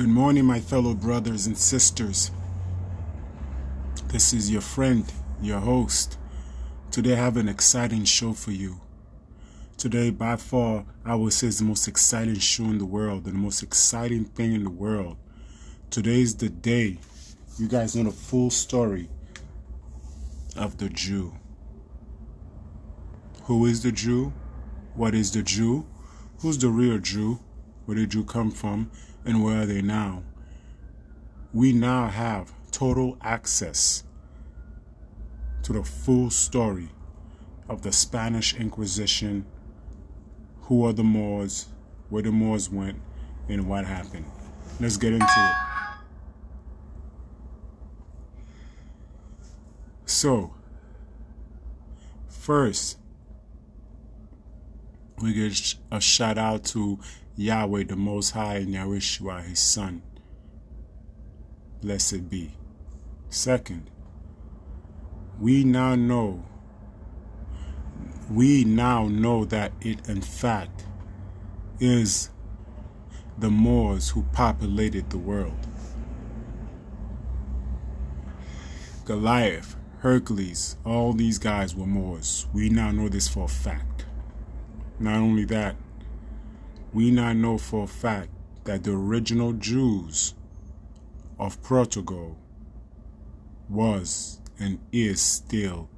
Good morning, my fellow brothers and sisters. This is your friend, your host. Today, I have an exciting show for you. Today, by far, I would say is the most exciting show in the world, the most exciting thing in the world. Today is the day you guys know the full story of the Jew. Who is the Jew? What is the Jew? Who's the real Jew? Where did you come from? And where are they now? We now have total access to the full story of the Spanish Inquisition, who are the Moors, where the Moors went, and what happened. Let's get into it. So, first, we give a shout out to Yahweh the Most High and Yahushua His Son. Blessed be. Second, we now know we now know that it in fact is the Moors who populated the world. Goliath, Hercules, all these guys were Moors. We now know this for a fact. Not only that, we now know for a fact that the original Jews of Portugal was and is still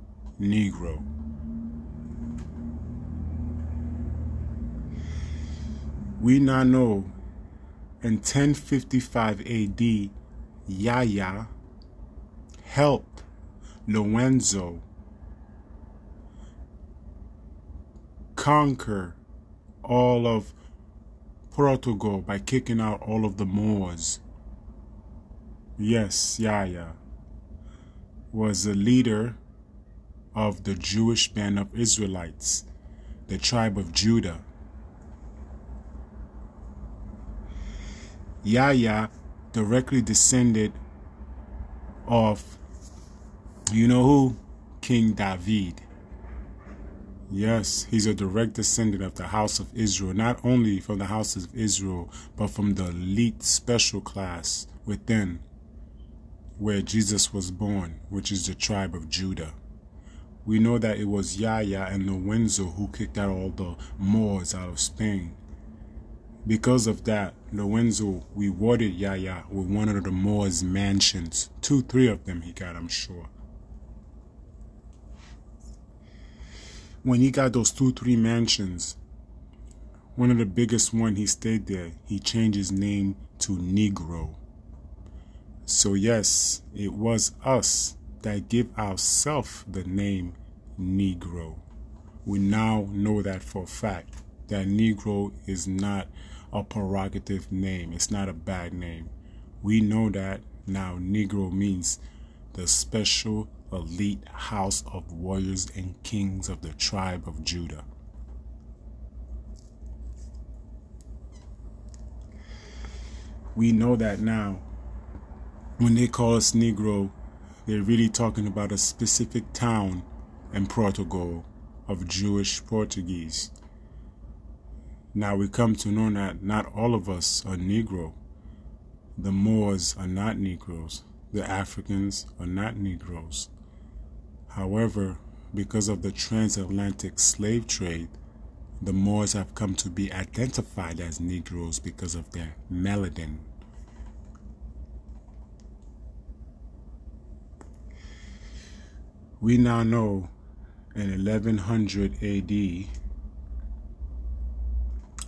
Negro. We now know in 1055 AD, Yahya helped Lorenzo conquer all of Portugal by kicking out all of the Moors. Yes, Yahya was the leader of the Jewish band of Israelites, the tribe of Judah. Yahya directly descended of, you know who? King David. Yes, he's a direct descendant of the house of Israel, not only from the house of Israel, but from the elite special class within where Jesus was born, which is the tribe of Judah. We know that it was Yahya and Lorenzo who kicked out all the Moors out of Spain. Because of that, Lorenzo rewarded Yahya with one of the Moors' mansions. Two, three of them he got, I'm sure. When he got those two, three mansions, one of the biggest one he stayed there, he changed his name to Negro. So yes, it was us that give ourselves the name Negro. We now know that for a fact that Negro is not a prerogative name. It's not a bad name. We know that now Negro means the special elite house of warriors and kings of the tribe of Judah. We know that now. When they call us Negro, they're really talking about a specific town in Portugal of Jewish Portuguese. Now we come to know that not all of us are Negro. The Moors are not Negroes. The Africans are not Negroes. However, because of the transatlantic slave trade, the Moors have come to be identified as Negroes because of their melanin. We now know in 1100 AD,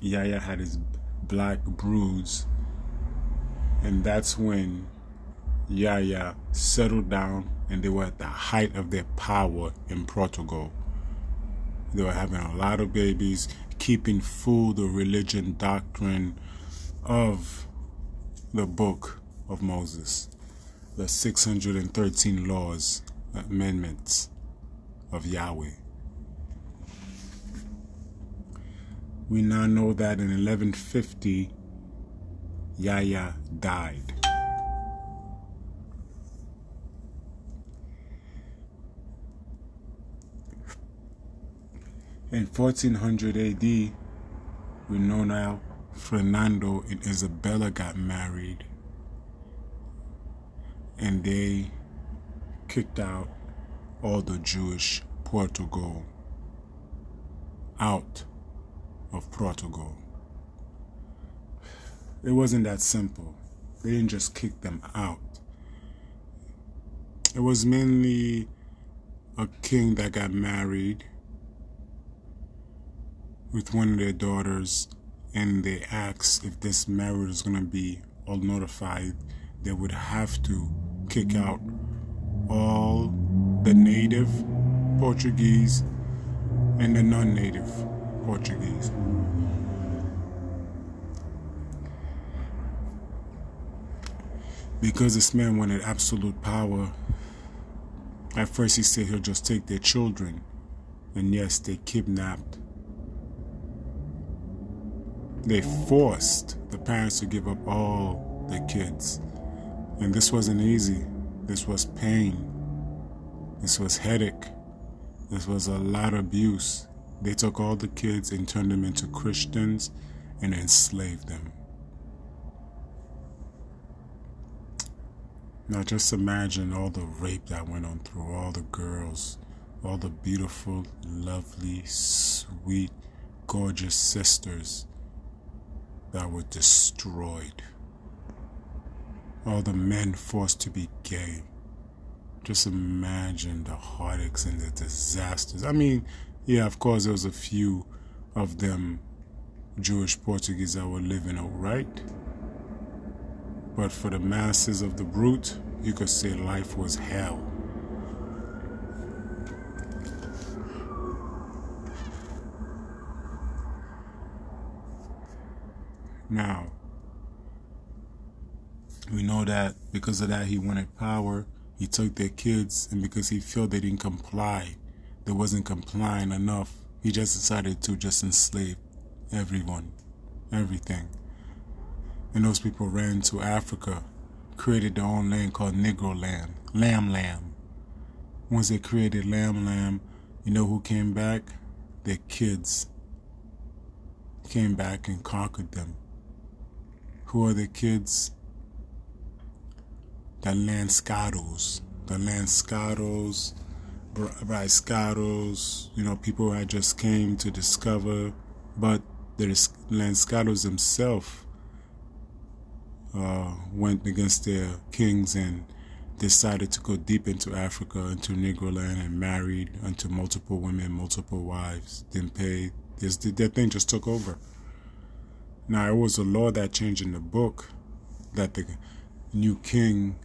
Yahya had his black broods, and that's when Yahya settled down and they were at the height of their power in Portugal. They were having a lot of babies, keeping full the religion doctrine of the book of Moses, the 613 laws, amendments of Yahweh. We now know that in 1150, Yahya died. In 1400 AD, we know now Fernando and Isabella got married and they kicked out all the Jewish Portugal out of Portugal. It wasn't that simple. They didn't just kick them out. It was mainly a king that got married with one of their daughters and they asked if this marriage was going to be all notified, they would have to kick out all the native Portuguese and the non native Portuguese. Because this man wanted absolute power, at first he said he'll just take their children. And yes, they kidnapped. They forced the parents to give up all the kids. And this wasn't easy. This was pain. This was headache. This was a lot of abuse. They took all the kids and turned them into Christians and enslaved them. Now just imagine all the rape that went on through all the girls, all the beautiful, lovely, sweet, gorgeous sisters that were destroyed. All the men forced to be gay. Just imagine the heartaches and the disasters. I mean, yeah, of course, there was a few of them Jewish Portuguese that were living alright. But for the masses of the brute, you could say life was hell. Now, we know that because of that, he wanted power. He took their kids, and because he felt they didn't comply, they wasn't complying enough, he just decided to just enslave everyone, everything. And those people ran to Africa, created their own land called Negro Land, Lamb Lamb. Once they created Lamb Lamb, you know who came back? Their kids came back and conquered them. Who are the kids? The Lascaros. The Lascaros, Lascaros, you know, people had just came to discover, but the Lascaros themselves uh, went against their kings and decided to go deep into Africa, into Negro land, and married unto multiple women, multiple wives. Didn't pay. This their thing just took over. Now it was a law that changed in the book that the new king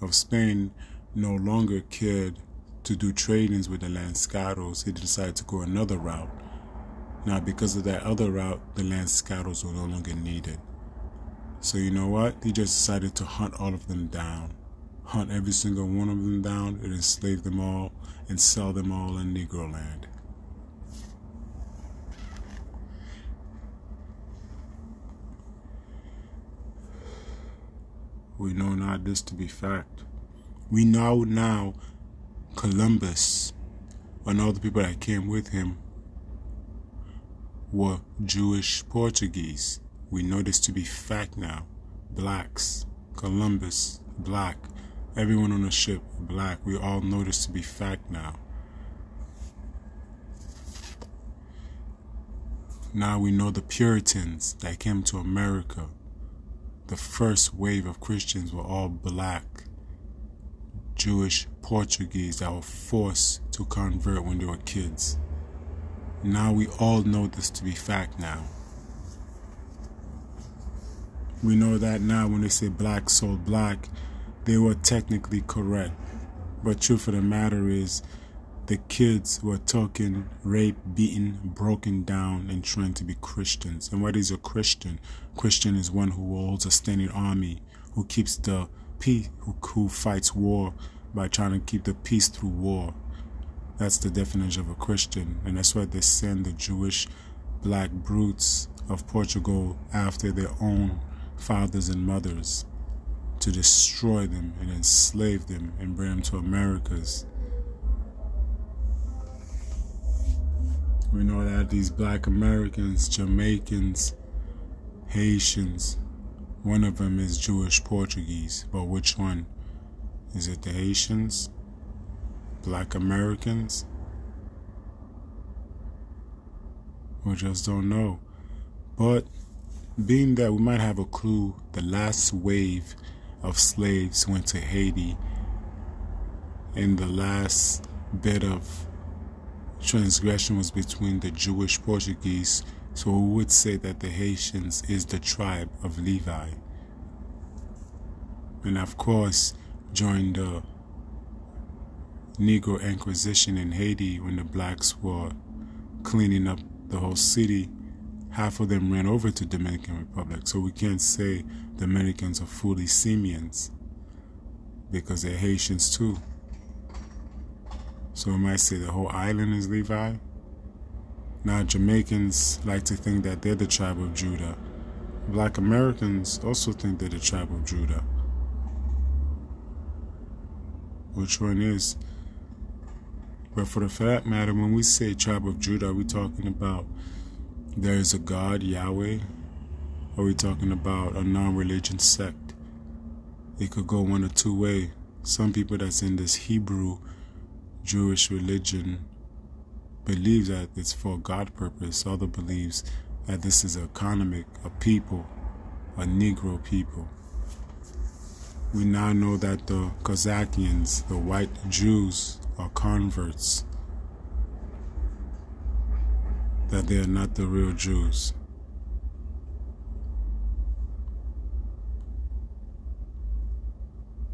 of Spain no longer cared to do tradings with the Lascaros. He decided to go another route. Now, because of that other route, the Lascaros were no longer needed. So you know what? He just decided to hunt all of them down. Hunt every single one of them down and enslave them all and sell them all in Negro land. We know not this to be fact. We know now Columbus and all the people that came with him were Jewish Portuguese. We know this to be fact now. Blacks, Columbus, black, everyone on the ship, black. We all know this to be fact now. Now we know the Puritans that came to America. The first wave of Christians were all black, Jewish Portuguese that were forced to convert when they were kids. Now we all know this to be fact now. We know that now when they say black sold black, they were technically correct. But truth of the matter is, the kids were talking, raped, beaten, broken down, and trying to be Christians. And what is a Christian? Christian is one who holds a standing army, who keeps the peace, who, who fights war by trying to keep the peace through war. That's the definition of a Christian, and that's why they send the Jewish black brutes of Portugal after their own fathers and mothers to destroy them and enslave them and bring them to Americas. We know that these black Americans, Jamaicans, Haitians. One of them is Jewish Portuguese, but which one? Is it the Haitians? Black Americans? We just don't know. But being that we might have a clue, the last wave of slaves went to Haiti, and the last bit of transgression was between the Jewish Portuguese, so we would say that the Haitians is the tribe of Levi. And of course, during the Negro Inquisition in Haiti, when the blacks were cleaning up the whole city, half of them ran over to Dominican Republic. So we can't say Dominicans are fully simians because they're Haitians too. So we might say the whole island is Levi. Now Jamaicans like to think that they're the tribe of Judah. Black Americans also think they're the tribe of Judah. Which one is? But for the fact matter, when we say tribe of Judah, are we talking about there is a God, Yahweh? Or are we talking about a non-religion sect? It could go one or two way. Some people that's in this Hebrew Jewish religion believes that it's for God purpose. Other believes that this is economic, a people, a Negro people. We now know that the Kazakians, the white Jews, are converts. That they are not the real Jews.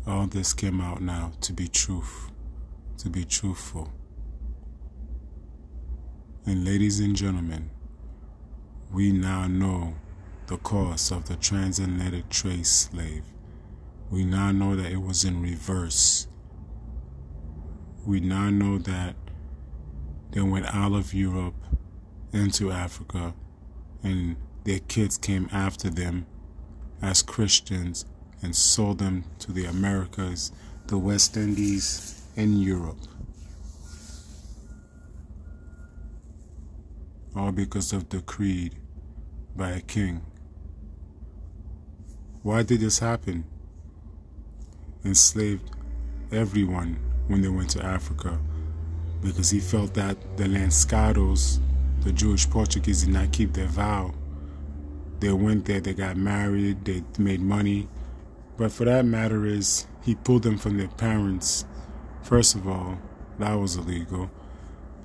All this came out now to be truth to be truthful. And ladies and gentlemen, we now know the cause of the transatlantic trade slave. We now know that it was in reverse. We now know that they went out of Europe into Africa and their kids came after them as Christians and sold them to the Americas, the West Indies, in Europe. All because of the creed by a king. Why did this happen? Enslaved everyone when they went to Africa because he felt that the Lascados, the Jewish Portuguese, did not keep their vow. They went there, they got married, they made money. But for that matter is, he pulled them from their parents First of all, that was illegal.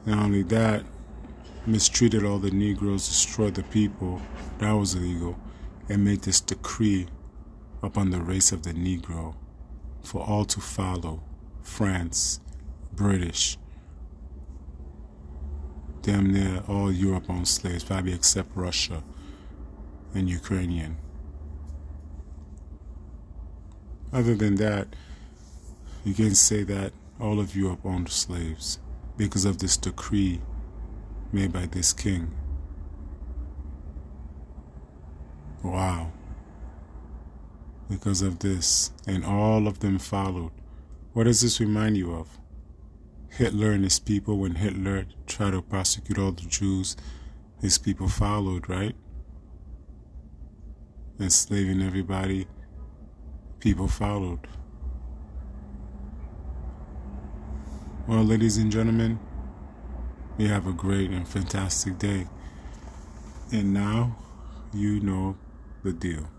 Not only that, mistreated all the Negroes, destroyed the people. That was illegal. And made this decree upon the race of the Negro for all to follow France, British, damn near all Europe owned slaves, probably except Russia and Ukrainian. Other than that, you can say that all of you are owned slaves because of this decree made by this king. Wow. Because of this, and all of them followed. What does this remind you of? Hitler and his people, when Hitler tried to prosecute all the Jews, his people followed, right? Enslaving everybody, people followed. Well, ladies and gentlemen, we have a great and fantastic day. And now you know the deal.